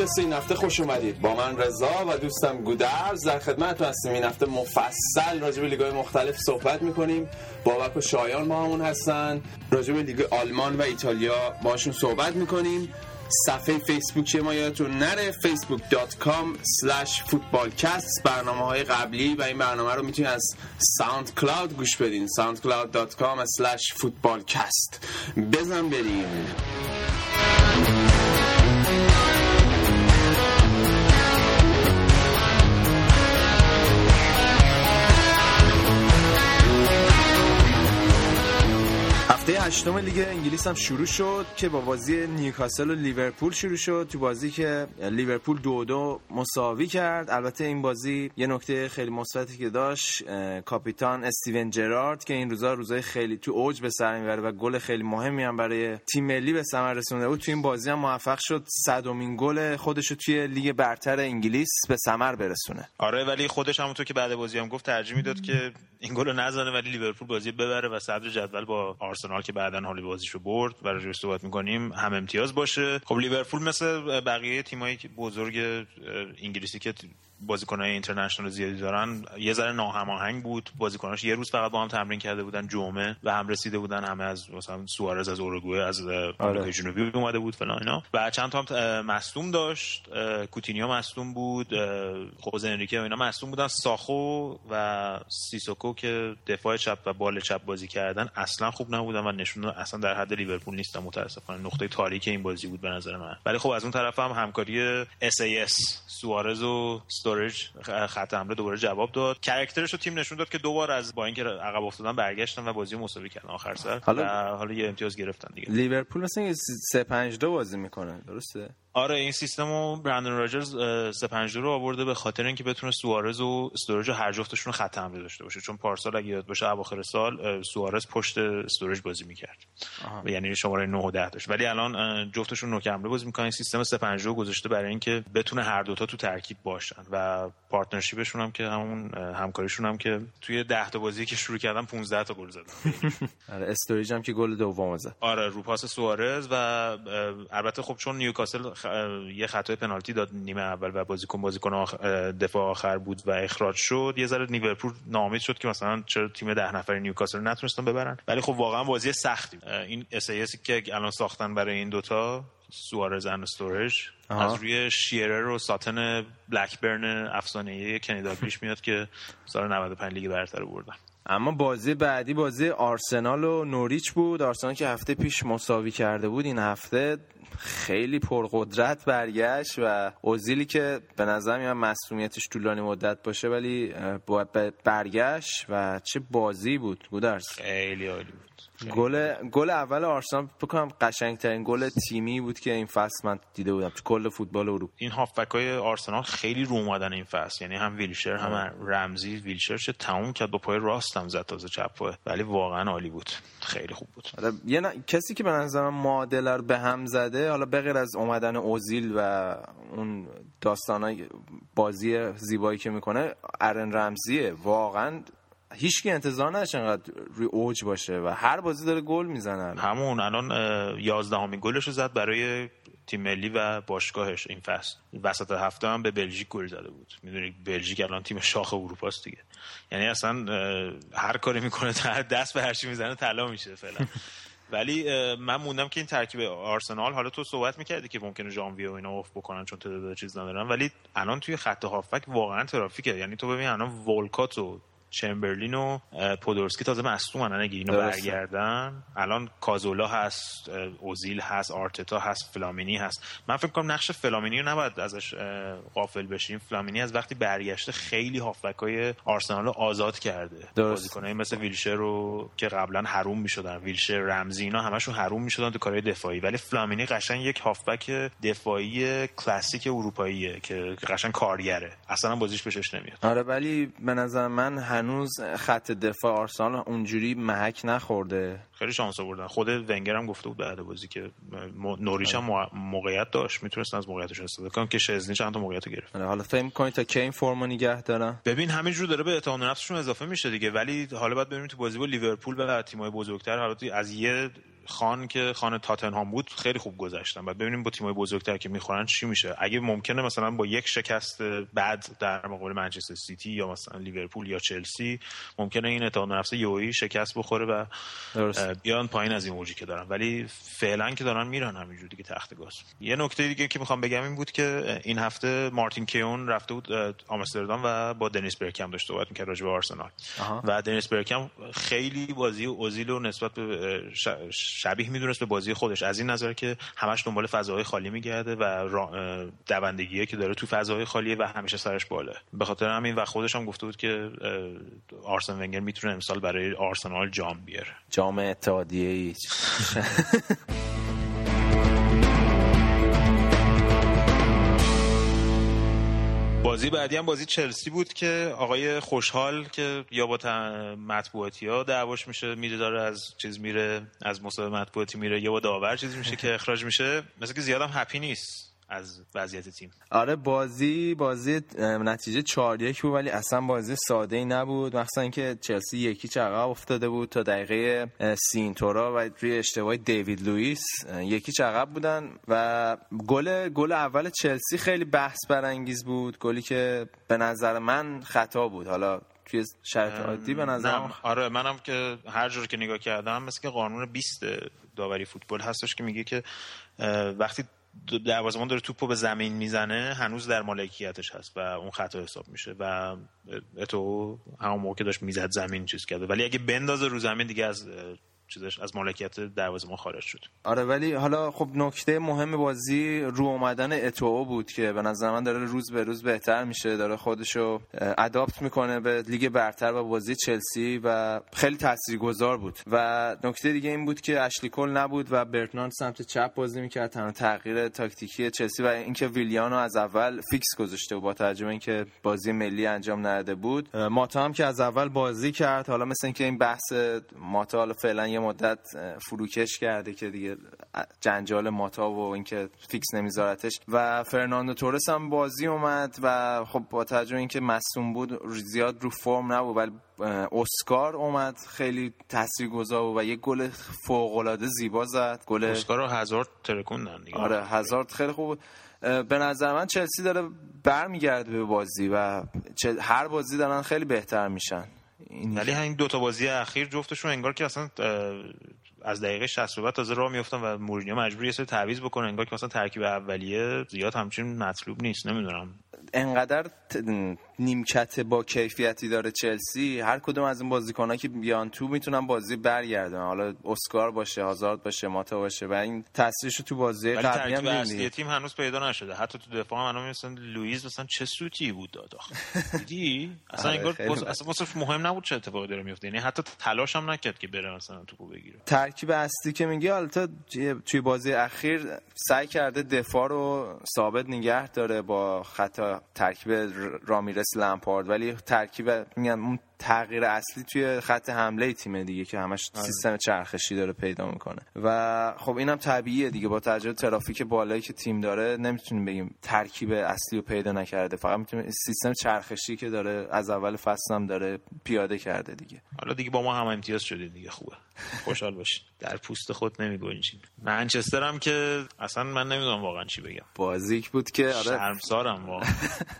پادکست این هفته خوش اومدید. با من رضا و دوستم گودرز. در خدمتتون هستیم. این هفته مفصل راجع به لیگ‌های مختلف صحبت می‌کنیم. بابک و شایان باهامون هستن. راجع به لیگ آلمان و ایتالیا باشون صحبت می‌کنیم. صفحه فیسبوکی ما یادتون نره؟ facebook.com slash footballcast برنامه های قبلی و این برنامه رو می‌تونید از SoundCloud گوش بدین. soundcloud.com slash footballcast بزن بریم. هفته هشتم لیگ انگلیس هم شروع شد که با بازی نیوکاسل و لیورپول شروع شد. تو بازی که لیورپول دو دو مساوی کرد. البته این بازی یه نکته خیلی مثبتی که داشت کاپیتان استیون جرارد که این روزا روزای خیلی تو اوج به سر می‌بره و گل خیلی مهمی هم برای تیم ملی به ثمر رسونده بود. تو این بازی هم موفق شد. صدمین گل خودش رو توی لیگ برتر انگلیس به ثمر برسونه. آره ولی خودش همونطور که بعد بازی هم گفت ترجیح می‌داد که این گل رو نزنه ولی لیورپول بازی ببره و صدر جدول با آرسنال که بعدا حالی بازیشو برد و راجعش صحبت می‌کنیم هم امتیاز باشه. خب لیورپول مثل بقیه تیمایی بزرگ انگلیسی که بازیکنهای اینترنشنال زیادی دارن. یه ذره ناهماهنگ بود. بازیکناش یه روز فقط با هم تمرین کرده بودن. جمعه و هم رسیده بودن. همه از مثلا سوارز از اوروگوئه از آمریکای جنوبی اومده بود فلان اینا. و چند تا هم مصدوم داشت. کوتینیو مصدوم بود. خوزه انریکه و اینا مصدوم بودن. ساخو و سیسوکو که دفاع چپ و بال چپ بازی کردن اصلا خوب نبودن و نشون اصلا در حد لیورپول نیستن متاسفانه. نقطه تاریک این بازی بود به نظر من. ولی خب از اون طرف هم همکاری SAS سوارز و استورج خط حمله دوباره جواب داد. character ش رو تیم نشون داد که دوبار از با اینکه عقب افتادن برگشتن و بازی مساوی کردن آخر سر. حالا حالا یه امتیاز گرفتن دیگه. لیورپول مثلا 3 5 2 بازی می‌کنه. درسته؟ آره این سیستم رو برندن راجرز 352 رو آورده به خاطر اینکه بتونه سوارز و استورج هر جفتشون خط حمله داشته باشه. چون پارسال اگه یاد باشه اواخر سال سوارز پشت استورج بازی می‌کرد. یعنی شماره 9 و 10 داشت. ولی الان جفتشون نوک حمله بازی می‌کنن. سیستم 352 گذاشته برای اینکه بتونه هر دوتا تو ترکیب باشن. و partnership شون هم که همون همکاریشون هم که توی 10 تا بازی که شروع کردن 15 تا گل زدن. آره استوریج هم که گل دوم زد. آره رو پاس سوارز و البته خب چون نیوکاسل یه خطای پنالتی داد نیمه اول و بازیکن بازیکن آخر دفاع آخر بود و اخراج شد. یه ذره لیورپول ناامید شد که مثلا چرا تیم ده نفره نیوکاسل نتونستن ببرن. ولی خب واقعا بازی سختی این SAS که الان ساختن برای این دوتا سوارز and استورج از روی شیرر و ساتن بلکبرن افسانه‌ای کنی دالگلیش میاد که سال 95 لیگ برتر بردن. اما بازی بعدی بازی آرسنال و نوریچ بود. آرسنال که هفته پیش مساوی کرده بود این هفته خیلی پرقدرت برگشت و اوزیلی که به نظر میاد مسئولیتش طولانی مدت باشه ولی برگشت و چه بازی بود گودرز؟ خیلی عالی بود. گل گل اول آرسنال بکنم قشنگترین گل تیمی بود که این فصل من دیده بودم. کل فوتبال اروپا. این هافبک های آرسنال خیلی رو اومدن این فصل. یعنی هم ویلشر هم رمزی. ویلشر چه تموم کرد با پای راست هم زد تازه چپ پای ولی واقعا عالی بود. خیلی خوب بود. یه ن... کسی که به نظر من معادله رو به هم زده حالا بغیر از اومدن اوزیل و اون داستانای بازی زیبایی که می‌کنه ارن رمزیه. واقعا هیچکی انتظار نداشت انقدر روی اوج باشه و هر بازی داره گل می‌زنن. همون الان یازدهمین گلش رو زد برای تیم ملی و باشگاهش. این فصل وسط هفته هم به بلژیک گل زده بود. می‌دونی بلژیک الان تیم شاخ اروپا است دیگه. یعنی اصلا هر کاری می‌کنه دست به هر چی می‌زنه طلا میشه فعلا. ولی من موندم که این ترکیب آرسنال حالا تو صحبت می‌کردی که ممکنه ژانویه و اینا اوف بکنن چون تعداد چیز ندارن. ولی الان توی خط هافک واقعا ترافیکه. یعنی تو ببین الان ولکات و چمبرلین و پودورسکی تازه مصدومن اگه اینو برگردن. الان کازولا هست اوزیل هست آرتتا هست فلامینی هست. من فکر کنم نقش فلامینی رو نباید ازش غافل بشیم. فلامینی از وقتی برگشته خیلی هافبکای آرسنال رو آزاد کرده. بازیکنای مثل ویلشر رو که قبلا حروم می‌شدن. ویلشر رمزی اینا همشون حروم می‌شدن تو کارهای دفاعی. ولی فلامینی قشنگ یک هافبک دفاعی کلاسیک اروپاییه که قشنگ کارگره. اصلا بازیش بهش نمیاد. آره ولی به نظر من هنوز خط دفاع آرسنال اونجوری محک نخورده. خیلی شانس آوردن. خود ونگر هم گفته بود بعد بازی که نوریچ هم موقعیت داشت. می‌تونستن از موقعیتش استفاده کنن. که شزنی چند تا موقعیت گرفت. حالا فکر کنید تا کی این فرمو نگه دارن. ببین همینجور داره به اعتماد نفسشون اضافه میشه دیگه. ولی حالا باید ببینیم تو بازی با لیورپول و تیم‌های بزرگتر. حالا از یه خان که خان تاتنهام بود خیلی خوب گذشتن. بعد ببینیم با تیمای بزرگتر که می‌خورن چی میشه. اگه ممکنه مثلا با یک شکست بعد در مقابل منچستر سیتی یا مثلا لیورپول یا چلسی ممکنه این اتحاد نفس یویی شکست بخوره و بیان پایین از این اوجی که دارن. ولی فعلا که دارن میرن همینجوری دیگه تخت گاز. یه نکته دیگه که می‌خوام بگم این بود که این هفته مارتین کیون رفته بود آمستردام و با دنیس برکم داشت صحبت می‌کرد راجع به آرسنال. و دنیس برکم خیلی بازی اوزیل رو نسبت به شبیه می‌دونست به بازی خودش. از این نظر که همش دنبال فضاهای خالی میگرده و دوندگیه که داره تو فضاهای خالیه و همیشه سرش بالا به خاطر همین و خودش هم گفته بود که آرسن ونگر می‌تونه امسال برای آرسنال جام بیاره. جام اتحادیه بازی بعدی هم بازی چلسی بود که آقای خوشحال که یا با مطبوعاتی ها دعواش میشه میره داره از چیز میره از مسابقه مطبوعاتی میره یا با داور چیز میشه که اخراج میشه. مثل که زیادم هپی نیست. از وضعیت تیم. آره بازی بازی نتیجه 4 1 بود ولی اصلا بازی ساده ای نبود. مثلا اینکه چلسی یکی چقدر افتاده بود تا دقیقه سینتورا و روی اشتباه دیوید لوئیس یکی چقدر بودن. و گل گل اول چلسی خیلی بحث برانگیز بود. گلی که به نظر من خطا بود. حالا توی شرط عادی به نظر آره منم که هر جور که نگاه کردم مثل که قانون 20 داوری فوتبال هستش که میگه که وقتی دروازه‌بان داره توپو به زمین می‌زنه هنوز در مالکیتش هست و اون خطا حساب میشه و اتوئو همون موقع داشت می‌زد زمین چیز کرده. ولی اگه بندازه رو زمین دیگه از چیزش از مالکیت دروازه ما خارج شد. آره ولی حالا خب نکته مهم بازی رو اومدن اتوئو بود که به نظر من داره روز به روز بهتر میشه داره خودشو adapt می‌کنه به لیگ برتر و بازی چلسی و خیلی تاثیرگذار بود. و نکته دیگه این بود که اشلی کل نبود و برتراند سمت چپ بازی می‌کرد تنها تغییر تاکتیکی چلسی و اینکه ویلیانو از اول فیکس گذاشته و با توجه اینکه بازی ملی انجام نداده بود. ماتا هم که از اول بازی کرد حالا مثل اینکه این بحث ماتا حالا فعلا مدت فروکش کرده که دیگه جنجال ماتا و اینکه فیکس نمیذارتش. و فرناندو تورس هم بازی اومد و خب با توجه اینکه مصدوم بود زیاد رو فرم نبود ولی اسکار اومد خیلی تاثیرگذار بود و یه گل فوق العاده زیبا زد. گل اسکار رو هازارد ترکوندن آره هازارد خیلی خوب به نظر من چلسی داره برمیگرده به بازی و هر بازی دارن خیلی بهتر میشن. ولی همین دو تا بازی اخیر جفتشون انگار که اصلا از دقیقه 60 بعد تازه راه میافتن و مورینیو مجبوری یه سری تعویض بکنه انگار که مثلا ترکیب اولیه زیاد همچین مطلوب نیست. نمی‌دونم. انقدر نیمکت با کیفیتی داره چلسی؟ هر کدوم از این بازیکن‌ها که بیان تو می‌تونن بازی برگردن. حالا اسکار باشه هازارد باشه ماتا باشه و این تاثیرش تو بازی قبلی هم اصلی تیم هنوز پیدا نشده. حتی تو دفاع هم مثلا لوئیس مثلا چه سوتی بود داد دیدی؟ اصلا آره، انگار اصلا مهم نبود چه اتفاقی داره میفته یعنی حتی تلاش هم نکرد که بره مثلا توپو بگیره. ترکیب اصلی که میگه حالا توی بازی اخیر سعی کرده دفاع رو ثابت نگه داره با خطا ترکیب رامیرس لمپارد ولی ترکیب میگم اون تغییر اصلی توی خط حمله تیم دیگه که همش آره. سیستم چرخشی داره پیدا می‌کنه. و خب اینم طبیعیه دیگه. با توجه ترافیک بالایی که تیم داره نمی‌تونیم بگیم ترکیب اصلی رو پیدا نکرده. فقط می‌تونیم سیستم چرخشی که داره از اول فصل هم داره پیاده کرده دیگه. حالا دیگه با ما هم امتیاز شده دیگه. خوبه. خوشحال باشین. در پوست خود نمیگنجین. منچستر هم که اصلا من نمی‌دونم واقعا چی بگم. بازیک بود که آره. شرمسارم واقعا.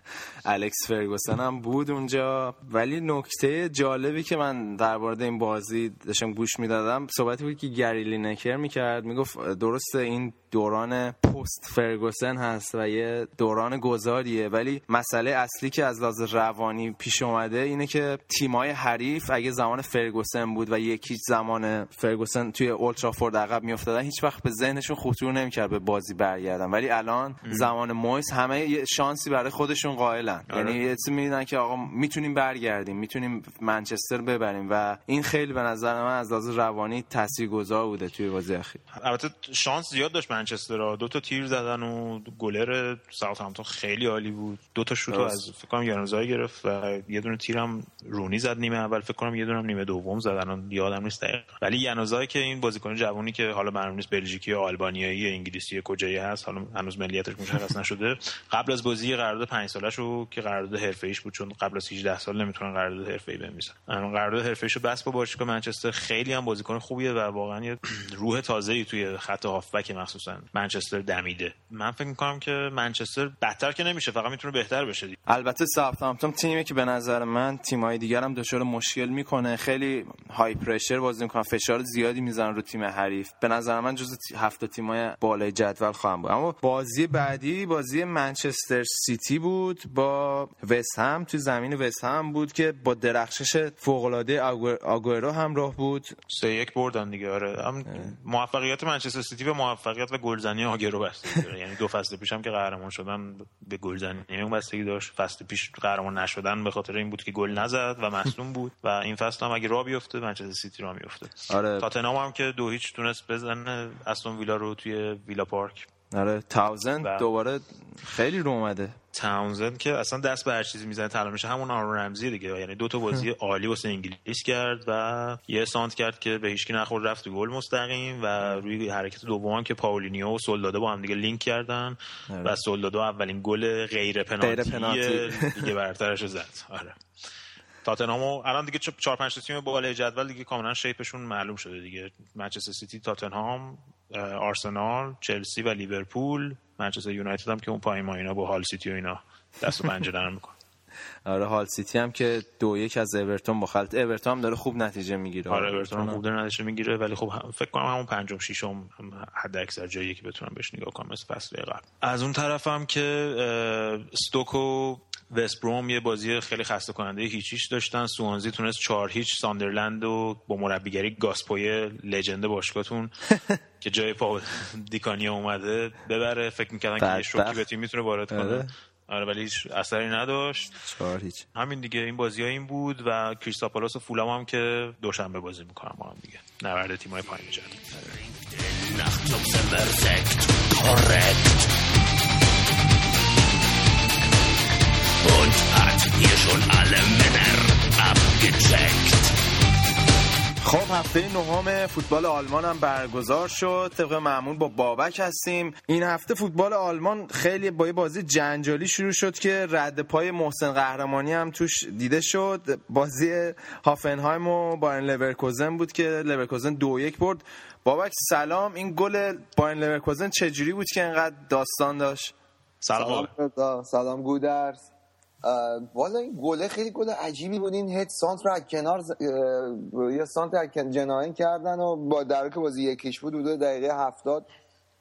الکس فرگوسن هم بود اونجا. ولی نکته جالبی که من در مورد این بازی داشتم گوش می‌دادم. صحبتی بود که گری لینکر می‌کرد. می‌گفت درسته این دوران پست فرگوسن هست و یه دوران گذاریه ولی مسئله اصلی که از لحاظ روانی پیش اومده اینه که تیمای حریف اگه زمان فرگوسن بود و یکی زمان فرگوسن توی اولترافورد عقب میافتادن هیچ وقت به ذهنشون خطور نمی‌کرد به بازی برگردن. ولی الان زمان مویس همه یه شانسی برای خودشون قائلن. آره. یعنی یه که آقا می‌تونیم برگردیم می‌تونیم منچستر ببریم و این خیلی به نظر من از لحاظ روانی تاثیرگذار بوده توی بازی اخیر. البته شانس زیاد داشت منچستر دو تا تیر زدن و گلر ساوثهامپتون خیلی عالی بود. دو تا شوت از فکر کنم یانوزای گرفت و یه دونه تیرم رونی زد نیمه اول. فکر کنم یه دونه نیمه دوم زدن یادم نیست دقیق ولی یانوزای که این بازیکن جوونی که حالا معلوم نیست بلژیکی یا آلبانیایی یا انگلیسی کجایی هست حالا هنوز ملیتش مشخص نشده. قبل از بازی قرارداد 5 سالش رو که قرارداد حرفه‌ایش بود چون قبل از 18 سال نمی‌تونن قرارداد حرفه‌ای بمیزن قرارداد حرفه‌ایشو بس با باشگاه منچستر. خیلی هم بازیکن خوبیه و واقعا یه روح تازه‌ای توی خط هافبک مخصوصا منچستر دمیده. من فکر می‌کنم که منچستر بدتر که نمیشه فقط می‌تونه بهتر بشه دی. البته ساوثهامپتون تیمی که به نظر من تیم‌های دیگر هم دچار مشکل می‌کنه. خیلی های پرشر بازی می‌کنن فشار زیادی می‌زنن رو تیم حریف. به نظر من جزو هفت تیم‌های بالای جدول خواهم بود. اما بازی بعدی بازی منچستر سیتی بود با وست هم. توی زمین وست هم بود که با درخشش فوق العاده آگورو همراه بود. سه یک بردن دیگه آره. هم موفقیت منچستر سیتی به موفقیت و گلزنی آگورو بستگی یعنی دو فصل پیش هم که قهرمان شدن به گلزنی اون بستگی داشت. فصل پیش قهرمان نشدن به خاطر این بود که گل نزد و مصدوم بود. و این فصل هم اگه راه بیفته منچستر سیتی راه میفته آره. تاتنهام هم که دو هیچ تونست بزنه استون ویلا رو توی ویلا پارک آره تاونزند دوباره خیلی رو اومده. تاونزند که اصلا دست به هر چیزی می‌زنه طلا میشه. همون آرون رمزی دیگه. یعنی دو تا بازی عالی واسه انگلیس کرد و یه سانتر کرد که به هیچکی نخورد رفت گل مستقیم و روی حرکت دوم که پاولینیو و سولدادو با هم دیگه لینک کردن آره. و سولدادو اولین گل غیر پنالتی لیگ برترش زد. آره. تاتنهامو الان دیگه چهار پنج تیم بالای جدول دیگه کاملا shape شون معلوم شده دیگه. منچستر سیتی تاتنهام آرسنال چلسی و لیورپول. منچستر یونایتد هم که اون پایین ما اینا با هال سیتی و اینا دست و پنجه نرم میکن آره هال سیتی هم که دو یک از اورتون باخت. اورتون هم داره خوب نتیجه می‌گیره. آره اورتون هم خوب داره نتیجه می‌گیره ولی خب فکر کنم همون پنجم ششم حد اکثر جایی که بتونم بهش نگاه کنم مثل فصل قبل. از اون طرف هم که استوکو وست بروم یه بازی خیلی خسته کننده هیچیش داشتن. سوانزی تونست چهار هیچ ساندرلند و با مربیگری گاسپوی لژند باشگاهتون که جای پا دیکانیا اومده ببره. فکر می‌کردن که یه شوکی به تیم می‌تونه وارد کنه. آره, آره، ولی هیچ اثری نداشت. چهار هیچ. همین دیگه این بازی ها این بود و کریستاپالاس و فولام هم که دوشنبه بازی می‌کنم با هم دیگه. نبرد تیمای پایین جدول und hat hier schon alle Männer abgecheckt. خب هفته نهم فوتبال آلمان هم برگزار شد. طبق معمول با بابک هستیم. این هفته فوتبال آلمان خیلی با بازی جنجالی شروع شد که رد پای محسن قهرمانی هم توش دیده شد. بازی هافنهایم و بایر لورکوزن بود که لورکوزن دو یک برد. بابک سلام. این گل بایر لورکوزن چجوری بود که اینقدر داستان داشت؟ سلام. سلام گودرز. والا این گله خیلی گل عجیبی بود. این هد سانت رو از کنار یا سانت از جناین کردن و با در که بازی یکیش بود دو دقیقه هفتاد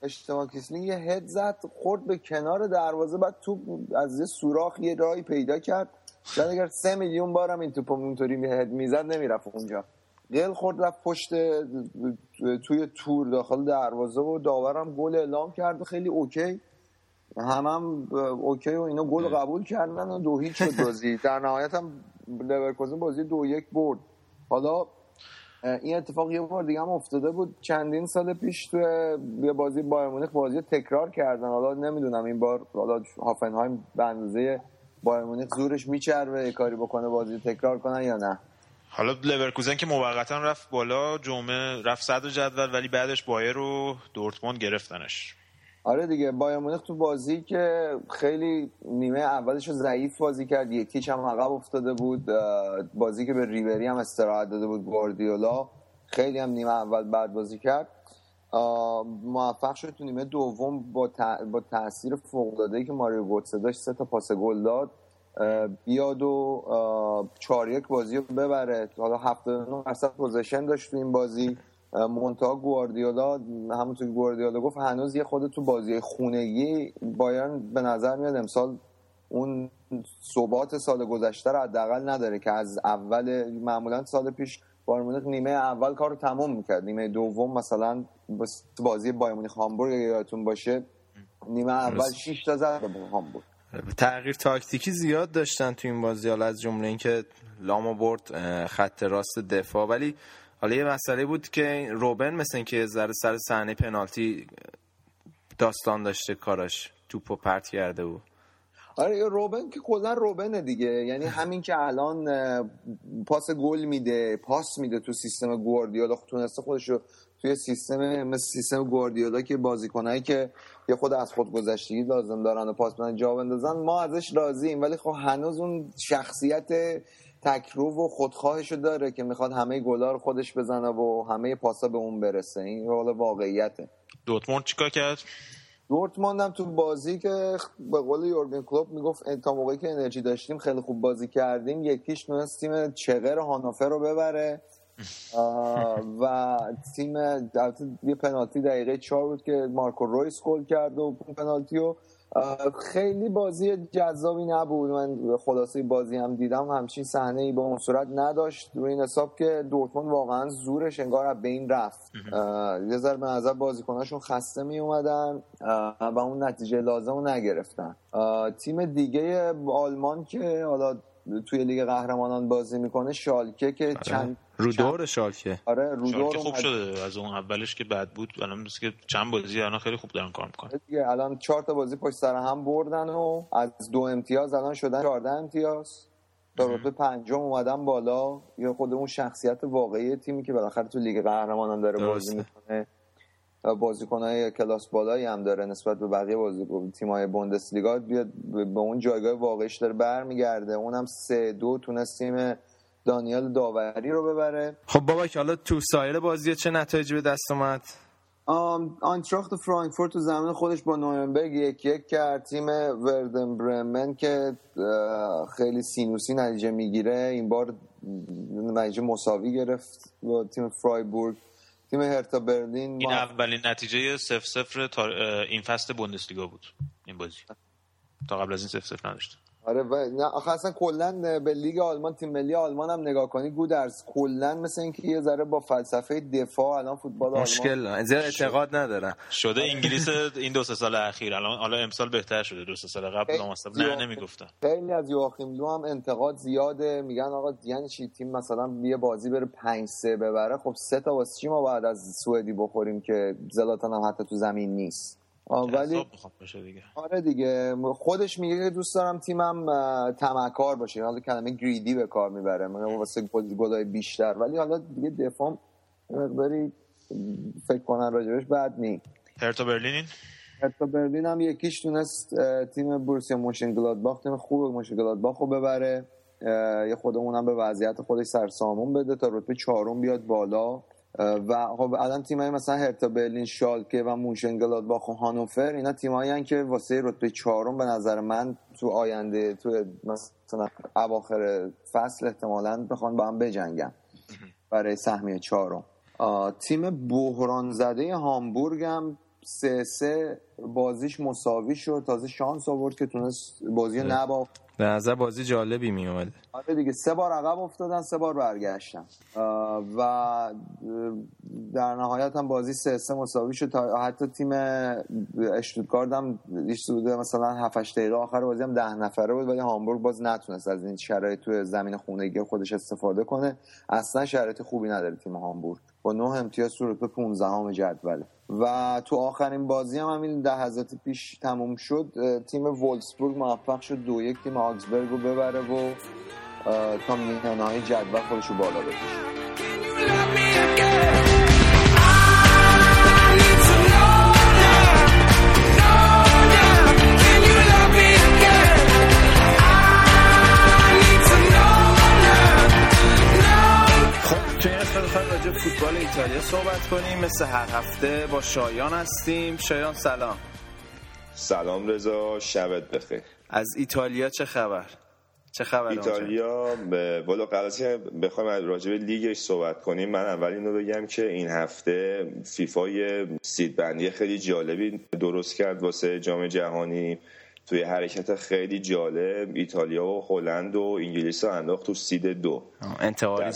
اشتباه کسلی یه هد زد خورد به کنار دروازه بعد توپ از یه سوراخ یه راهی پیدا کرد. شاید اگر سه میلیون بارم این توپ اونطوری هد می‌زد نمی‌رفت اونجا. گل خورد رفت پشت توی تور داخل دروازه و داورم گل اعلام کرد. خیلی اوکی. هم هم OK و اینا گل قبول کردن و دو هیچ شد بازی. در نهایت هم لورکوزن بازی دو یک برد. حالا این اتفاق یه بار دیگه هم افتاده بود. چندین سال پیش تو یه بازی بایرن مونیخ بازی تکرار کردن. حالا نمی‌دونم این بار حالا هافنهایم به اندازه بایرن مونیخ زورش میچربه کاری بکنه بازی تکرار کنن یا نه؟ حالا لورکوزن که موقتا رفت بالا جمعه رفت صدر جدول ولی بعدش بایرن و دورتموند گرفتنش. آره دیگه بایرن مونیخ تو بازی که خیلی نیمه اولش ضعیف بازی کرد. یک هیچ هم عقب افتاده بود. بازی که به ریبری هم استراحت داده بود گواردیولا. خیلی هم نیمه اول بد بازی کرد. موفق شد تو نیمه دوم با, با تاثیر فوق العاده که ماریو گوتسه داشت سه تا پاس گل داد. بیاد و چهار یک بازی رو ببره. حالا 79 درصد possession داشت تو این بازی. مونتا گواردیولا همونطور که گواردیولا گفت هنوز یه خود تو بازی خونگی بایرن به نظر میاد امسال اون ثبات سال گذشته رو حداقل نداره که از اول معمولا سال پیش بایر نیمه اول کار رو تمام می‌کرد. نیمه دوم مثلا بازی بایر مونیخ هامبورگ یادتون باشه نیمه اول 6 تا زد به هامبورگ. تغییر تاکتیکی زیاد داشتن تو این بازی حالا از جمله اینکه لاما برد خط راست دفاع. ولی حالا یه مسئله بود که روبن مثل اینکه ذره سر صحنه پنالتی داستان داشته کاراش توپو پرت کرده بود. آره روبن که کلا روبنه دیگه. یعنی همین که الان پاس گل میده پاس میده تو سیستم گواردیولا. تونسته خودش رو توی سیستم مثل سیستم گواردیولا که بازیکنایی که یه خود از خود گذشتگی لازم دارن و پاس بدن جا بندازن ما ازش راضییم ولی خب هنوز اون شخصیت تکرو و خودخواهشو داره که می‌خواد همه گلا رو خودش بزنه و همه پاسا به اون برسه. این حالا واقعیته. دورتموند چیکار کرد؟ دورتموند هم تو بازی که به قول یورگن کلوپ می‌گفت تا موقعی که انرژی داشتیم خیلی خوب بازی کردیم یکیش تونست تیم چغر هانوفر رو ببره. و تیم یه پنالتی دقیقه چهار بود که مارکو رویس گل کرد و پنالتی رو خیلی بازی جذابی نبود. من خلاصه بازی هم دیدم. همچین صحنه ای به اون صورت نداشت. روی این حساب که دورتموند واقعا زورش انگار به این رفت. یه ذره به نظر بازیکناشون خسته می اومدن و اون نتیجه لازم رو نگرفتن. تیم دیگه آلمان که حالا توی لیگ قهرمانان بازی می‌کنه شالکه که آره. چند رو دور شالکه. آره رو شالکه خوب شده. از اون اولش که بد بود الان که چند بازی الان خیلی خوب دارن کار می‌کنن. آره دیگه الان چهار تا بازی پشت سر هم بردن و از دو امتیاز الان شدن 14 امتیاز. تا رتبه پنجم اومدن بالا. یا خود اون شخصیت واقعی تیمی که بالاخره تو لیگ قهرمانان داره بازی می‌کنه. بازیکنهای کلاس بالایی هم داره نسبت به بقیه بازیکن تیم‌های بوندسلیگا. بیاد به اون جایگاه واقعیش داره برمیگرده. اونم سه دو تونست تیم دانیال داوری رو ببره. خب بابا حالا تو سایر بازی چه نتایجی به دست اومد؟ آینتراخت فرانکفورت تو زمین خودش با نورنبرگ یک یک کرد. تیم وردن برمن که خیلی سینوسی نتیجه می‌گیره. این بار نتیجه مساوی گرفت با تیم فرایبورگ. تیم هرتا برلین این اولین نتیجه صفر صفر این فصل بوندسلیگا بود این بازی. تا قبل از این صفر صفر نداشت آره و نه آخه اصلا کلا به لیگ آلمان تیم ملی آلمان هم نگاه کنی گودرز کلا مثل اینکه یه ذره با فلسفه دفاع الان فوتبال آلمان مشکل زیاد اعتقاد ندارم. شده انگلیس این دو سه سال اخیر الان حالا امسال بهتر شده دو سه سال قبل نه نمی‌گفتن. خیلی از یواخیم لو هم انتقاد زیاده میگن آقا یعنی چی؟ تیم مثلا یه بازی بره 5 3 ببره خب سه تا واسه چی ما بعد از سوئدی بخوریم که زلاتان هم حتی تو زمین نیست؟ ولی دیگه. آره دیگه. خودش میگه که دوست دارم تیمم تمکار باشه. حالا کلمه گریدی به کار می‌بره. من واسه گلای بیشتر. ولی حالا دیگه دفاع مقداری فکر کنن راجبش بد نی. هرتا برلین هرتا برلین هم یک هیچ تونست تیم بورسیا موشنگلادباخ تیم خوب موشنگلادباخ رو ببره. یه خودمونم به وضعیت خودش سر و سامون بده تا رتبه چهارم بیاد بالا. و خب الان تیمایی مثلا هرتا برلین شالکه و موشنگلادباخ و هانوفر اینا تیمایی که واسه رتبه چهارم به نظر من تو آینده تو مثلا اواخر فصل احتمالا بخوان با هم بجنگن برای سهمیه چهارم. تیم بحران زده هامبورگ هم سه سه بازیش مساوی شد. تازه شانس آورد که تونست بازی نباخت. به نظر بازی جالبی می اومده. آره دیگه سه بار عقب افتادن سه بار برگشتن. و در نهایت هم بازی سه سه مساوی شد. حتی تیم اشتوتگارد هم سوده مثلا 7 دقیقه آخر بازی هم ده نفره بود ولی هامبورگ باز نتونست از این شرایط توی زمین خونگی خودش استفاده کنه. اصلا شرایط خوبی نداره تیم هامبورگ. با نه امتیاز تو رتبه 15 جدوله و تو آخرین بازی هم همین لحظات پیش تموم شد تیم وولسبورگ موفق شد دو یک تیم آگزبرگ رو ببره و تا میانه های جدول خودش رو بالا بکشه. فوتبال ایتالیا صحبت کنیم. مثل هر هفته با شایان هستیم. شایان سلام. سلام رضا شبت بخیر. از ایتالیا چه خبر؟ چه خبر ایتالیا بالا قرار بخوایم راجع به لیگش صحبت کنیم. من اول اینو بگم که این هفته فیفا یه سیدبندی خیلی جالبی درست کرد واسه جام جهانی. توی حرکت خیلی جالب ایتالیا و هلند و انگلیس رو انداخت تو سید دو. انتقالی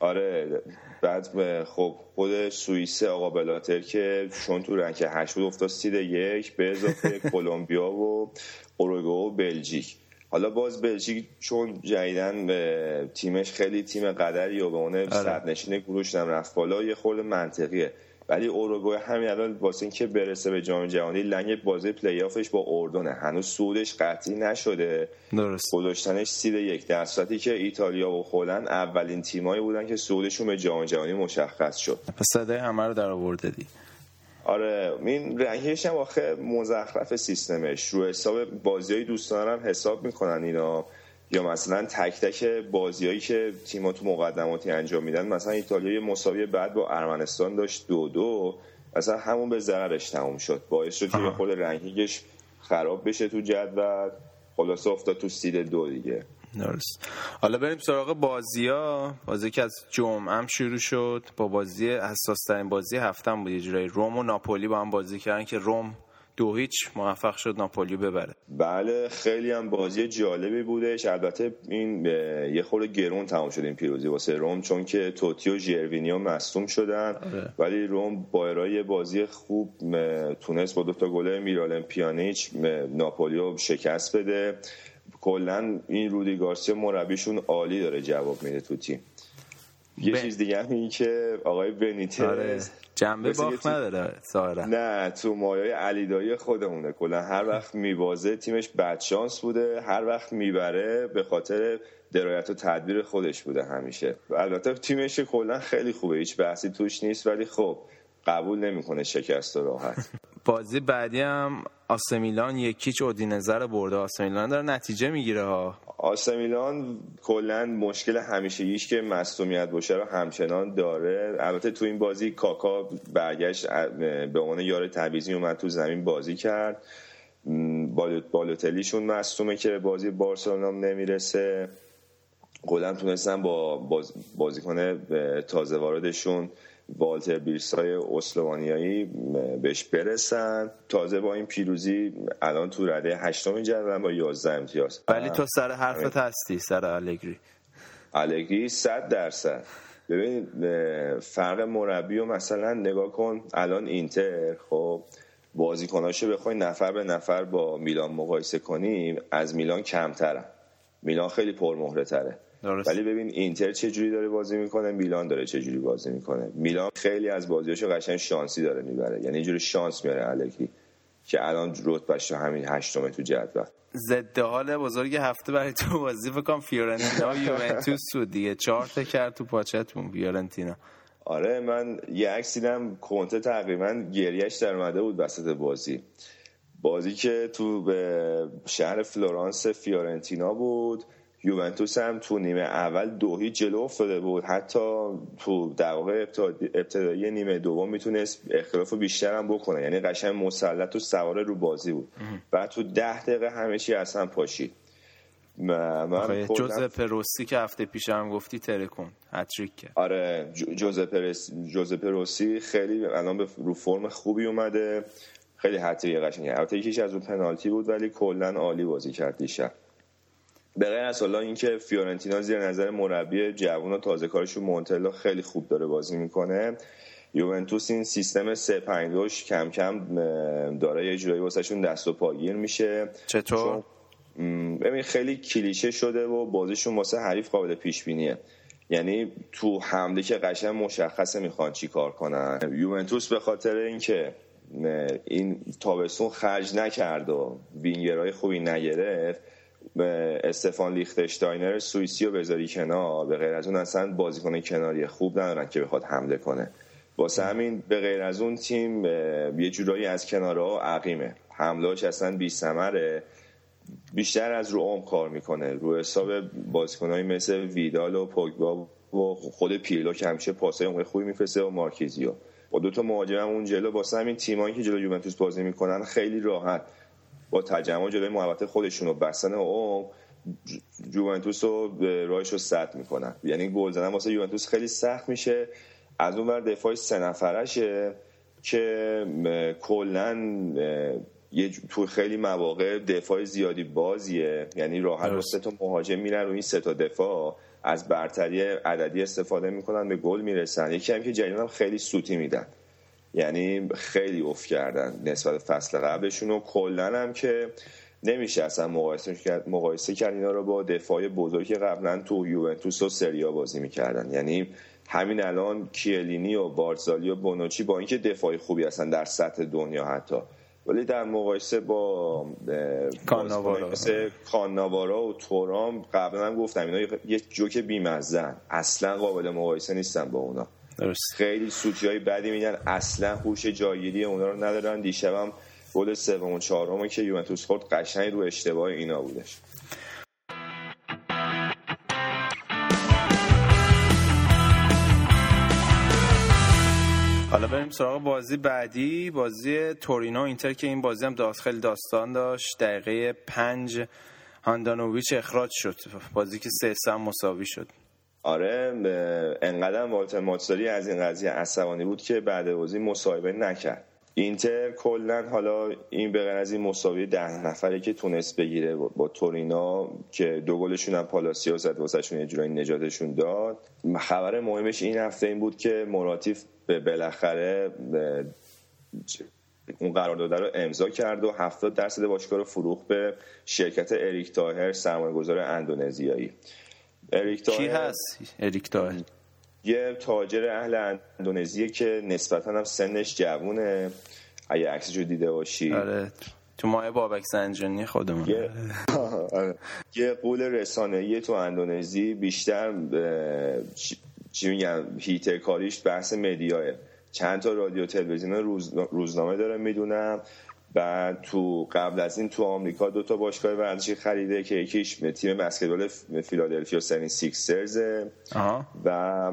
آره بعد خب خود سوئیس آقا بلاتر که چون تو rank هشت بود افتاد سید یک به اضافه کلمبیا و اوروگوئه و بلژیک حالا باز بلژیک چون جدیدن تیمش خیلی تیم قدری و به اون آره. گروش رفت بالا یه خورده منطقیه ولی اوروگوئه همین الان واسه اینکه برسه به جام جهانی لنگ بازی پلی آفش با اردنه. هنوز صعودش قطعی نشده. درست. گذاشتنش سید یک در صورتی که ایتالیا و هلند اولین تیمایی بودن که صعودشون به جام جهانی مشخص شد. پس صدای همه رو در آورده دی. آره این رنگیش هم آخه مزخرف سیستمش. رو حساب بازی های دوستان هم حساب می‌کنن اینا. یا مثلا تک تک بازیایی که تیم‌ها تو مقدماتی انجام میدن مثلا ایتالیا مساوی بعد با ارمنستان داشت دو دو مثلا همون به ضررش تموم شد. باعث شد که خود رنکینگش خراب بشه تو جدول. خلاصه افتاد تو سید دو دیگه. درست. حالا بریم سراغ بازی ها بازی که از جمعه هم شروع شد. با بازی حساس ترین بازی هفتم بود. یه جورایی روم و ناپولی با هم بازی کردن که روم دو هیچ موفق شد ناپولیو ببره. بله خیلی هم بازی جالبی بودش. البته این یه خورده گرون تمام شد این پیروزی واسه روم چون که توتی و ژروینیو مصدوم شدن. آره. ولی روم با ارائه بازی خوب تونست با دو تا گل میرالم پیانیچ ناپولیو شکست بده. کلا این رودی گارسیا مربیشون عالی داره جواب میده تو تیم یه چیز دیگه هم این که آقای بنیتز آره. جنبه باخت نداره ظاهرا نه تو مایای علیدایی خودمونه. کلا هر وقت میبازه تیمش بدشانس بوده هر وقت می‌بره به خاطر درایت و تدبیر خودش بوده همیشه. البته تیمش کلا خیلی خوبه هیچ بحثی توش نیست ولی خب قبول نمی‌کنه شکست و راحت. بازی بعدی هم آسمیلان یکیچ اودینزه رو برده. آسمیلان داره نتیجه می‌گیره ها. آسمیلان کلا مشکل همیشگیش که مصومیت باشه رو همچنان داره. البته تو این بازی کاکا برگشت به عنوان یار تعویضی اومد تو زمین بازی کرد. بالوت بالوتلیشون مصومه که بازی بارسلونا نمی‌رسه. کلا تونستن با باز بازیکن تازه واردشون والتر بیرسای اسلوانیایی بهش برسن. تازه با این پیروزی الان تو رده هشتم جدولن با 11 امتیاز. ولی تو سر حرفت هستی سر الگری الگری صد درصد. ببین فرق مربی و مثلا نگاه کن الان اینتر خب بازیکناشو بخوای نفر به نفر با میلان مقایسه کنیم از میلان کمترن. میلان خیلی پرمهره تره درست. ولی ببین اینتر چه جوری داره بازی می‌کنه؟ میلان داره چه جوری بازی می‌کنه؟ میلان خیلی از بازیاشو قشنگ شانسی داره می‌بره. یعنی اینجوری شانس میاره الگری که الان رتبهش تو همین هشتمه تو جدول. ضد حال بزرگ هفته برای تو بازی. فکرم فیورنتینا و یوونتوس بود دیگه. چهار تا کرد تو پاچتون فیورنتینا. آره من یه عکس دیدم کنته تقریبا گریش در اومده بود وسط بازی. بازی که تو به شهر فلورانس فیورنتینا بود. یوونتوس هم تو نیمه اول دو هیچ جلو افتاده بود. حتی تو در واقع ابتدا- ابتدایی نیمه دوم می‌تونست اختلاف بیشتر هم بکنه. یعنی قشنگ مسلط و سوار رو بازی بود. و تو ده دقیقه همه چی اصلا پاشید. من جوزپ روسی که هفته پیش هم گفتی ترکون هت‌تریک کرد. آره جو- جوزپه رس- جوزپه روسی خیلی الان به رو فرم خوبی اومده. خیلی حتی قشنگه. البته یکیش از اون پنالتی بود ولی کلا عالی بازی کرد دیشب. به غیر از حالا اینکه فیورنتینا زیر نظر مربی جوان و تازه کارشون مونتلا خیلی خوب داره بازی می‌کنه. یوونتوس این سیستم 3 5 2 کم کم داره یه جورایی واسهشون دست و پاگیر میشه. چطور؟ ببین خیلی کلیشه شده و بازیشون واسه حریف قابل پیش بینیه یعنی تو حمله که قشنگ مشخصه می‌خوان چی کار کنن. یوونتوس به خاطر اینکه این تابستون خرج نکرد و وینگرهای خوبی نگرفت استفان لیختشتاینر سوئیسی رو بذاری کنار. به غیر از اون اصلا بازیکن کناری خوب ندارن که بخواد حمله کنه. واسه همین به غیر از اون تیم یه جورایی از کنارها عقیمه. حملاش اصلا بی ثمره. بیشتر از رو عمق کار می‌کنه. رو حساب بازیکنایی مثل ویدال و پوگبا و خود پیرلو که همیشه پاسای عمقی خوبی میفرسته و مارکیزیو. با دو تا مهاجم اون جلو. واسه همین تیمایی که جلو یوونتوس بازی می‌کنن خیلی راحت. با تجمع جلوی محوطه خودشون و بستن عمق جو- یوونتوس رو به راهش رو سد می‌کنن. یعنی گل زدن واسه یوونتوس خیلی سخت میشه. از اون ور دفاع سه نفرشه که کلا یه تو خیلی مواقع دفاع زیادی بازیه. یعنی راحت درست. سه تا مهاجم میرن رو این سه تا دفاع. از برتری عددی استفاده می‌کنن به گل می‌رسن. یکی هم که جریان هم خیلی سوتی میدن. یعنی خیلی افت کردن نسبت فصل قبلشون و کلا هم که نمیشه اصلا مقایسه کرد مقایسه کرد اینا رو با دفاع بزرگی که قبلا تو یوونتوس و سریا بازی می‌کردن. یعنی همین الان کیلینی و بارزالی و بونوچی با اینکه دفاعی خوبی هستن در سطح دنیا حتی. ولی در مقایسه با کاناوارا. کاناوارا و تورام قبلا هم گفتم اینا یه جوک بیمزن اصلا قابل مقایسه نیستن با اونا. درست. خیلی سوتی های بدی میدن. اصلا هوش جایگیری اونا رو ندارن. دیشبم گل سوم و چهارم که یوونتوس خورد قشنگ رو اشتباه اینا بودش. حالا بریم سراغ بازی بعدی. بازی تورینو اینتر که این بازی هم داخل داستان داشت. دقیقه پنج هاندانوویچ اخراج شد. بازی که سه سم مساوی شد. آره انقدر والتر ماتساری از این قضیه عصبانی بود که بعد بازی مصاحبه نکرد. اینتر کلا حالا این به از این مساوی ده نفره که تونست بگیره با تورینا که دو گلشون هم پالاسیو زد واسهشون یه جورایی نجاتشون داد. خبر مهمش این هفته این بود که مراتیف به بالاخره اون قرارداد رو امضا کرد و 70 درصد باشگاه رو فروخت به شرکت اریک تاهر سرمایه‌گذار اندونزیایی. اریک کی هست؟ اریک تاهر یه تاجر اهل اندونزیه که نسبتا هم سنش جوونه. اگه عکسش رو دیده باشی. آره. تو ماه بابک زنجانی خودمون یه, آره. یه قول رسانه‌ای تو اندونزی بیشتر چی میگن؟ هیتر کاریش بحث مدیاه. چند تا رادیو تلویزیون روز... روزنامه داره می‌دونم. و تو قبل از این تو آمریکا دو تا باشگاه ورزشی خریده که یکیش تیم بسکتبال فیلادلفیا سرین سیکسرز. و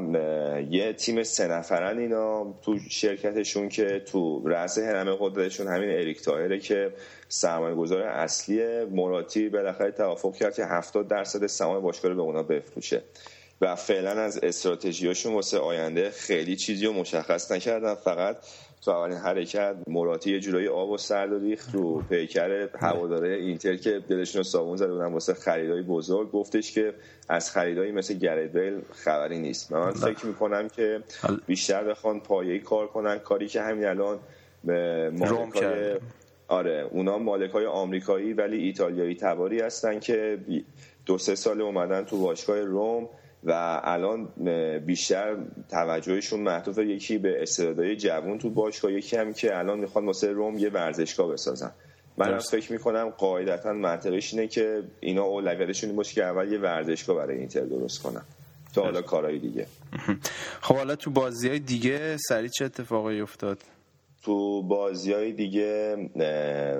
یه تیم سه نفرن اینا تو شرکتشون که تو رأس حرم قدرتشون همین اریک تاهره که سرمایه گذار اصلی مراتی بالاخره توافق کرد که 70 درصد سهام باشگاه رو به اونا بفروشه. و فعلا از استراتژیاشون واسه آینده خیلی چیزی رو مشخص نکردن. فقط تو اولین حرکت مراتی یه جورایی آب و سرد و ریخت رو پیکر هواداره اینتر که دلشون رو صابون زده بودن واسه خریدای بزرگ. گفتش که از خریدایی مثل گرید بیل خبری نیست. من بله. فکر می‌کنم که بیشتر بخوان پایه‌ای کار کنن. کاری که همین الان مالکای آره اونا مالک های آمریکایی ولی ایتالیایی تباری هستن که دو سه سال اومدن تو باشگاه روم. و الان بیشتر توجهشون معطوف یکی به استعدادهای جوون تو باشگاه یکی هم که الان می‌خوان واسه روم یه ورزشگاه بسازن. من فکر می‌کنم قاعدتا منطقش اینه که اینا اولویتشون باشه که اول یه ورزشگاه برای اینتر درست کنن. تا حالا کارهای دیگه. خب حالا تو بازی های دیگه سریع چه اتفاقی افتاد؟ تو بازی های دیگه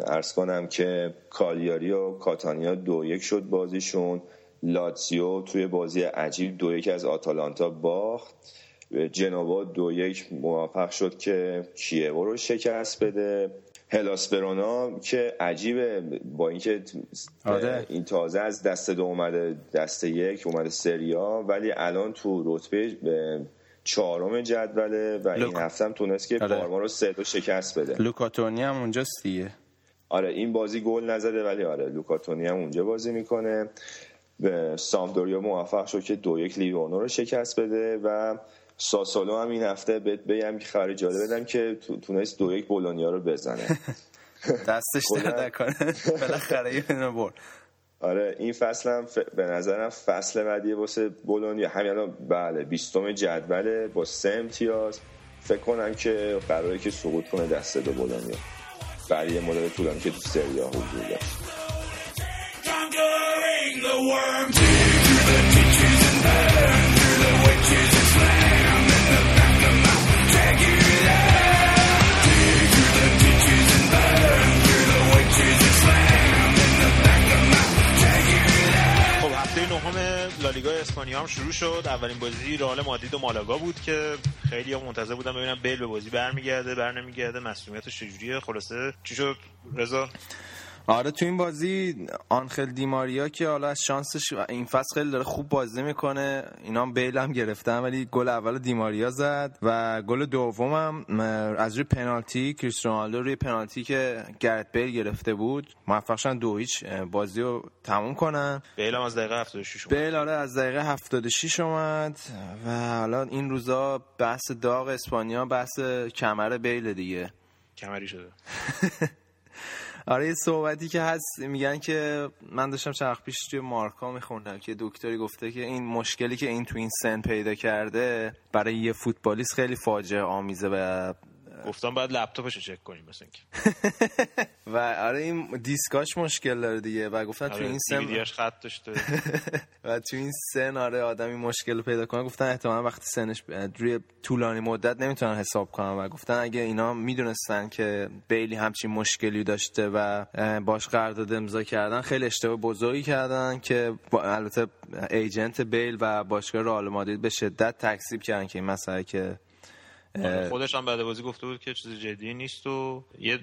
ارز کنم که کالیاری و کاتانیا دو یک شد بازیشون. لاتسیو توی بازی عجیب دو یک از آتالانتا باخت. جنوا دو یک موفق شد که کیوو رو شکست بده. هلاسپرونا که عجیبه با اینکه آره. این تازه از دست دو اومده دست یک اومده سریا ولی الان تو رتبه چهارم جدوله و این هفته هم تونست که آره. رو سه دو شکست بده. لوکاتونی هم اونجاست دیگه. آره این بازی گل نزده ولی آره لوکاتونی هم اونجا بازی می‌کنه. سامدوریا موفق شد که دو یک لیوانو رو شکست بده و ساسولو هم این هفته بهت بگم که خبر جالب بدم که تونست دو یک بولونیا رو بزنه. دستش در کنه بالاخره اینو برد. آره این فصل هم ف... به نظرم فصل بعدی واسه بولونیا. همین الان بله بیستم جدوله با سه امتیاز. فکر کنم که قراره که سقوط کنه دست دو بولونیا. برای یه مدل طولانی که تو سریا حضور داشت. لالیگا اسپانیا هم شروع شد. اولین بازی رئال مادرید و مالاگا بود که خیلی هم منتظر بودم ببینم بیل به بازی برمیگرده برنمیگرده مسئولیتش چجوریه. خلاصه چی شد؟ رضا؟ آره تو این بازی آنخل دیماریا که حالا از شانسش این فصل خیلی داره خوب بازی می‌کنه. اینا هم بیل هم گرفتن ولی گل اول دیماریا زد و گل دومم از روی پنالتی. کریستیانو روی پنالتی که گرت بیل گرفته بود. موفق شدن دو هیچ بازی رو تموم کنن. بیل هم از دقیقه 76 اومد. بیل آره از دقیقه 76 اومد و حالا این روزا بحث داغ اسپانیا بحث کمر بیل دیگه. کمری شده. آره یه صحبتی که هست میگن که من داشتم چرخ پیش توی مارکا میخوندم که دکتری گفته که این مشکلی که این تو این سن پیدا کرده برای یه فوتبالیست خیلی فاجعه آمیزه و گفتم باید لپتاپش رو چک کنیم مثلا و آره این دیسکاش مشکل داره دیگه. و گفتن تو آره این سن خط داشته. و تو این سن آره آدمی مشکل پیدا کنه. گفتن احتمالا وقتی سنش روی طولانی مدت نمی‌تونن حساب کنن. و گفتن اگه اینا می‌دونستن که بیلی همچین مشکلی داشته و باش قرارداد امضا کردن خیلی اشتباه بزرگی کردن که البته ایجنت بیل و باشگاه رئال مادرید به شدت تکذیب کردن که این مسئله که خودش هم بعد بازی گفته بود که چیز جدی نیست و یه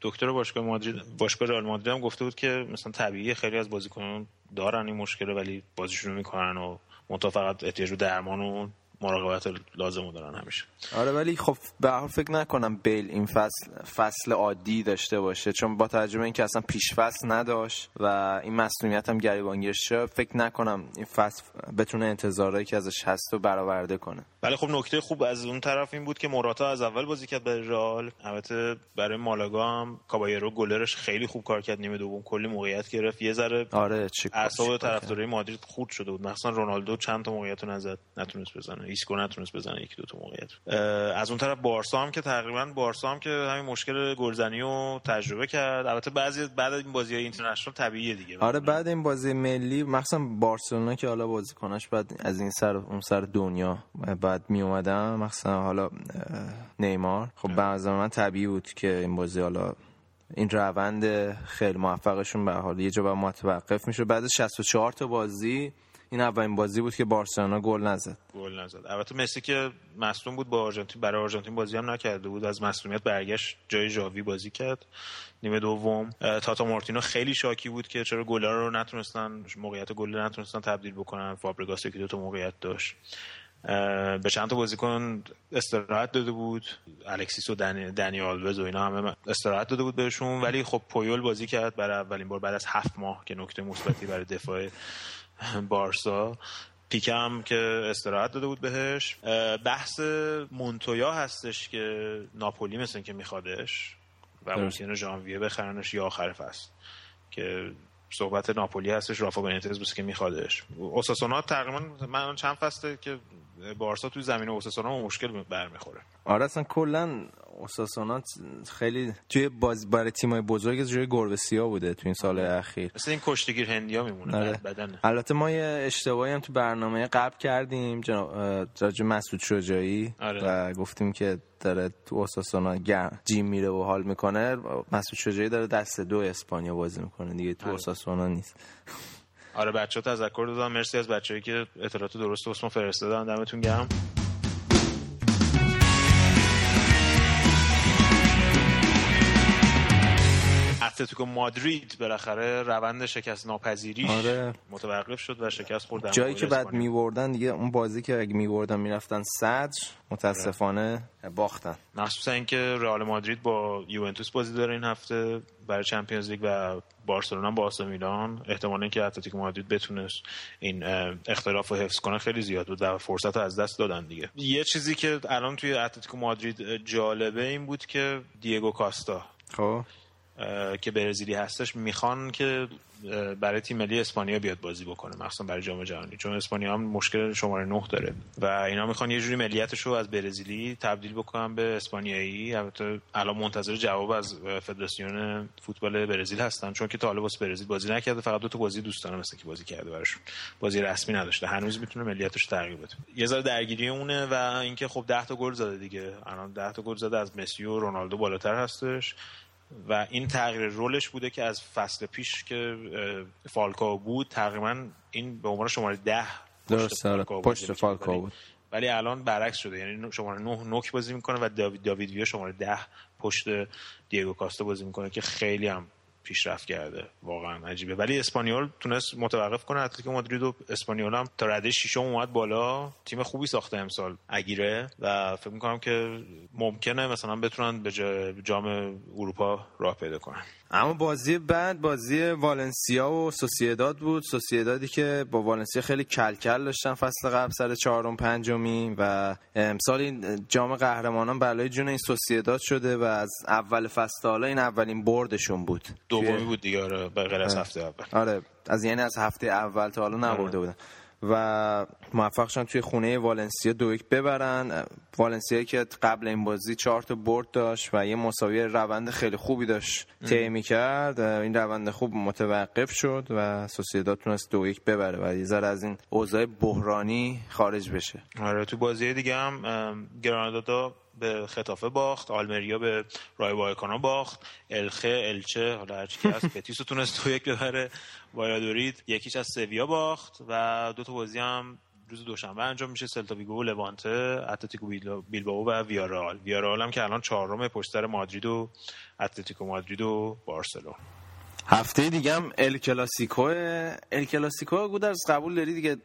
دکتر باشگاه مادرید باشگاه رئال مادرید هم گفته بود که مثلا طبیعی خیلی از بازیکنان دارن این مشکل ولی بازیشون می‌کنن و منتها فقط احتیاج به درمان و مراقبت لازم دارن همیشه. آره ولی خب به هر فکر نکنم بیل این فصل فصل عادی داشته باشه چون با ترجمه اینکه اصلا پیش فصل نداشت و این مسئولیت هم گریبانگیرش فکر نکنم این فصل بتونه انتظارهایی که ازش هست رو برآورده کنه. ولی خب نکته خوب از اون طرف این بود که موراتا از اول بازی کرد برای رئال. البته برای مالاگا هم کابایرو گلرش خیلی خوب کار کرد نیمه دوم. کلی موقعیت گرفت. یه ذره آره اعصاب طرفدارای مادرید خورد شده بود. مثلا رونالدو چند تا موقعیت نزد نتونست بزنه. ایسکو نتونست بزنه یک دو تا موقعیت. از اون طرف بارسا هم که تقریبا بارسا هم که همین مشکل گلزنی رو تجربه کرد. البته بعضی بعد این بازی های international طبیعیه دیگه. آره بعد این بازی ملی مخصوصا بارسلونا که حالا بازیکناش بعد از این سر اون سر دنیا بعد می اومدن مخصوصا حالا نیمار. خب بعضی من طبیعی بود که این بازی حالا این روند خیلی موفقشون به حال یه جا با متوقف میشه بعد 64 تا بازی این اولین بازی بود که بارسلونا گل نزد. گل نزد. البته مسی که مصدوم بود با آرژانتین برای آرژانتین بازی هم نکرده بود. از مصدومیت برگشت جای ژاوی بازی کرد. نیمه دوم تاتا مارتینو خیلی شاکی بود که چرا گلا رو نتونستن موقعیت گل نتونستن تبدیل بکنن. فابرگاس که دو تا موقعیت داشت. به چند تا بازیکن استراحت داده بود. الکسیس و دنی, دنی آلوز و اینا همه استراحت داده بود بهشون. ولی خب پویول بازی کرد برای اولین بار بعد از هفت ماه که نکته مثبتی برای دفاع بارسا. پیکم که استراحت داده بود بهش. بحث مونتویا هستش که ناپولی مثل که میخوادش و ممکنه ژانویه بخرنش یا آخر فصل. که صحبت ناپولی هستش رافا بنیتز بود که میخوادش. اوساسونا تقریبا من چند فصله که بارسا توی زمین اوساسونا مشکل برمیخوره. آره اصلا کلا اوساسونا خیلی توی باز برای تیمای بزرگ جوری گربه سیاه بوده تو این سال اخیر. مثل این کشتگیر هندیا میمونه آره. بدن البته ما یه اشتباهی هم تو برنامه قبل کردیم جناب راجع مسعود شجاعی آره. و گفتیم که داره تو اوساسونا جیم میره و حال می‌کنه. مسعود شجاعی داره دست دو اسپانیا بازی می‌کنه دیگه تو اوساسونا نیست. آره بچه ها تذکر دادم. مرسی از بچه‌ای که اطلاعات درست واسه ما فرستادن. دمتون گرم. اتلتیکو مادرید بالاخره روند شکست ناپذیریش آره. متوقف شد و شکست خورد جایی که بعد میوردن دیگه اون بازی که اگه میوردن می‌رفتن صدر متاسفانه باختن. مخصوصا اینکه رئال مادرید با یوونتوس بازی داره این هفته برای چمپیونز لیگ و بارسلونا با آسا میلان. احتمال اینکه اتلتیکو مادرید بتونه این اختلاف رو حفظ کنه خیلی زیاد بود و فرصت رو از دست دادن دیگه. یه چیزی که الان توی اتلتیکو مادرید جالبه این بود که دیگو کاستا. خب. که برزیلی هستش می‌خوان که برای تیم ملی اسپانیا بیاد بازی بکنه مخصوصا برای جام جهانی. چون اسپانیا هم مشکل شماره 9 داره و اینا می‌خوان یه جوری ملیتش رو از برزیلی تبدیل بکنن به اسپانیایی. البته الان منتظر جواب از فدراسیون فوتبال برزیل هستن چون که تا حالا برزیل بازی نکرده فقط دو تا بازی دوستانه مثل که بازی کرده براشون. بازی رسمی نداشته هنوز می‌تونه ملیتش تغییر بده. یه ذره درگیری اونه و اینکه خب 10 تا گل زده دیگه. الان 10 تا گل زده از مسی و رونالدو بالاتر هستش. و این تغییر رولش بوده که از فصل پیش که فالکاو بود تقریبا این به عنوان شماره ده درست پشت فالکاو بود. ولی الان برعکس شده یعنی شماره نه نوک بازی می‌کنه و داوید داوید ویا شماره ده پشت دیگو کاستا بازی می‌کنه که خیلی هم پیشرفت کرده. واقعا عجیبه. ولی اسپانیول تونست متوقف کنه. اتلتیکو مادرید و اسپانیول هم تا رده ششم اومد بالا. تیم خوبی ساخته امسال. اگیره. و فکر می‌کنم که ممکنه مثلا بتونن به جام اروپا راه پیدا کنن. اما بازی بعد بازی والنسیا و سوسیداد بود. سوسیدادی که با والنسیا خیلی کلکل داشتن فصل قبل سر چهارم پنجمی و امسال این جام قهرمانان بلای جون این سوسیداد شده و از اول فصل حالا این اولین بردشون بود. دومی بود دیگه آره به غیر از هفته اول. آره از یعنی از هفته اول تا حالا نبرده بودن. و موفق شدن توی خونه والنسیا دو یک ببرن. والنسیا که قبل این بازی چهار تا برد داشت و یه مساوی روند خیلی خوبی داشت طی کرد این روند خوب متوقف شد و سوسییداد تونست دو یک ببره و یه ذره از این اوضاع بحرانی خارج بشه. آره تو بازی دیگه هم گرانادا به خطافه باخت آلمریا به رای وایکانا باخت الخه الچه حالا هر چی هست بتیس تونست دو یک ببره وایادولید یکیش از سویا باخت و دو تا بازی هم روز دوشنبه انجام میشه سلتا ویگو و لوانته اتلتیکو بیلبائو و ویارال ویارال هم که الان چهارم پشت سر مادرید و اتلتیکو مادرید و بارسلونا هفته دیگه هم ال کلاسیکو ال کلاسیکو گودرز قبول داری دیگه؟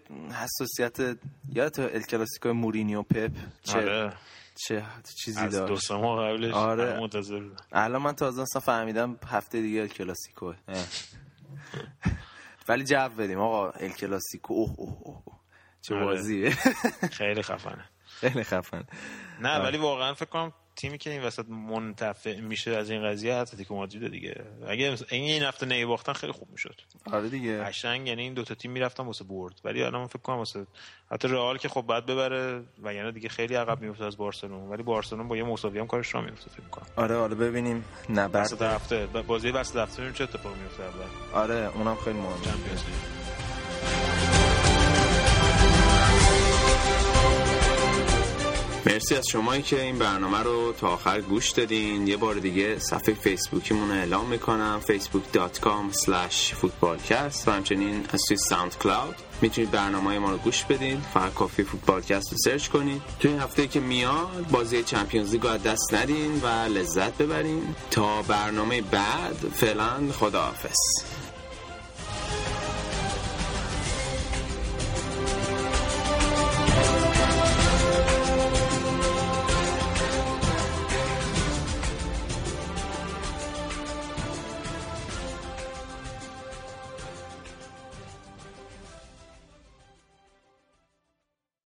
حساسیت یا تو ال کلاسیکو مورینیو پپ چه آره. چه چیزی از داشت دو سه ماه قبلش آره. منتظر بودم الان من تازه اصلا فهمیدم هفته دیگه ال کلاسیکو ولی جو بدیم آقا ال کلاسیکو. اوه اوه اوه چه آره. بازیه. خیلی خفنه. خیلی خفن نه ولی واقعا فکر کنم تیمی که این وسط منتفع میشه از این قضیه اتلتیکو مادرید دیگه. اگه این هفته نمیباختن خیلی خوب می‌شد. آره دیگه. قشنگ یعنی این دو تا تیم می‌رفتن واسه برد. ولی الان من فکر کنم واسه حتی رئال که خب بعد ببره و یعنی دیگه خیلی عقب میفته از بارسلون ولی بارسلون با یه مساوی هم کارش را میفته فکر کنم آره آره ببینیم. وسط هفته. بازی وسط هفته چه اتفاقی میفته آره اونم خیلی مهمه. مرسی از شمایی که این برنامه رو تا آخر گوش دادین. یه بار دیگه صفحه فیسبوکیمون رو اعلام می‌کنم facebook.com slash footballcast و همچنین از توی SoundCloud می‌تونید برنامه ما رو گوش بدین. فقط کافی footballcast رو سرچ کنید. توی این هفته که میاد بازی Champions League رو دست ندین و لذت ببرین. تا برنامه بعد فعلا خداحافظ.